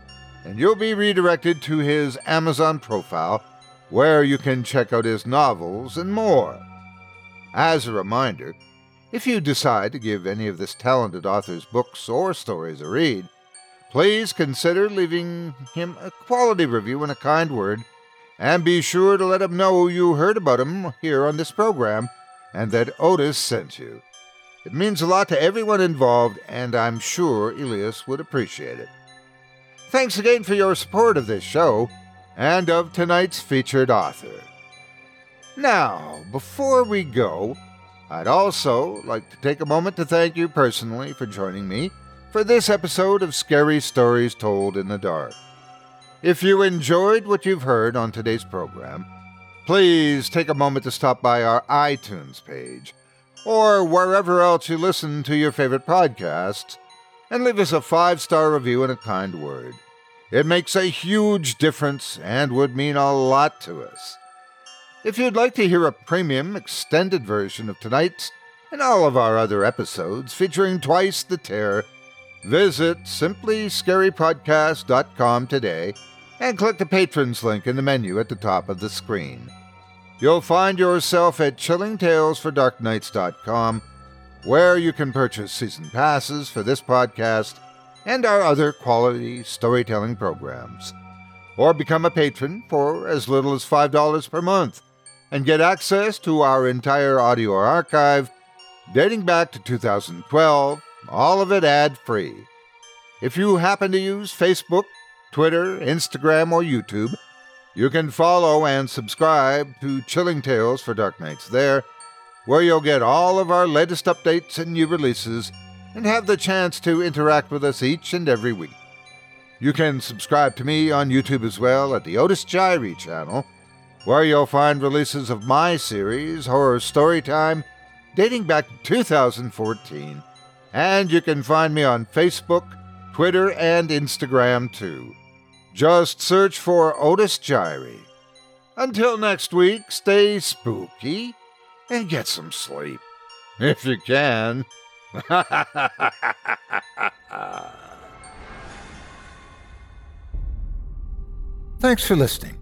and you'll be redirected to his Amazon profile where you can check out his novels and more. As a reminder, if you decide to give any of this talented author's books or stories a read, please consider leaving him a quality review and a kind word, and be sure to let him know you heard about him here on this program and that Otis sent you. It means a lot to everyone involved, and I'm sure Elias would appreciate it. Thanks again for your support of this show and of tonight's featured author. Now, before we go, I'd also like to take a moment to thank you personally for joining me for this episode of Scary Stories Told in the Dark. If you enjoyed what you've heard on today's program, please take a moment to stop by our iTunes page or wherever else you listen to your favorite podcasts and leave us a five star review and a kind word. It makes a huge difference and would mean a lot to us. If you'd like to hear a premium extended version of tonight's and all of our other episodes featuring twice the terror, visit simplyscarypodcast.com today and click the patrons link in the menu at the top of the screen. You'll find yourself at chillingtalesfordarknights.com, where you can purchase season passes for this podcast and our other quality storytelling programs, or become a patron for as little as $5 per month and get access to our entire audio archive dating back to 2012, all of it ad free. If you happen to use Facebook, Twitter, Instagram, or YouTube, you can follow and subscribe to Chilling Tales for Dark Nights there, where you'll get all of our latest updates and new releases and have the chance to interact with us each and every week. You can subscribe to me on YouTube as well at the Otis Jiry channel, where you'll find releases of my series, Horror Storytime, dating back to 2014. And you can find me on Facebook, Twitter, and Instagram too. Just search for Otis Jiry. Until next week, stay spooky and get some sleep. If you can. Thanks for listening.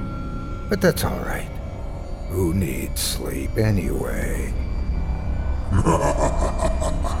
But that's all right. Who needs sleep anyway?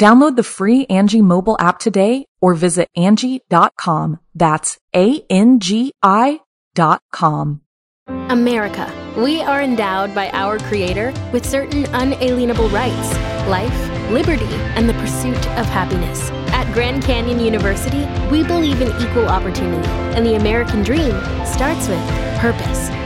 Download the free Angi mobile app today or visit Angi.com. That's A-N-G-I dot com. America. We are endowed by our Creator with certain unalienable rights life, liberty, and the pursuit of happiness. At Grand Canyon University, we believe in equal opportunity, and the American dream starts with purpose.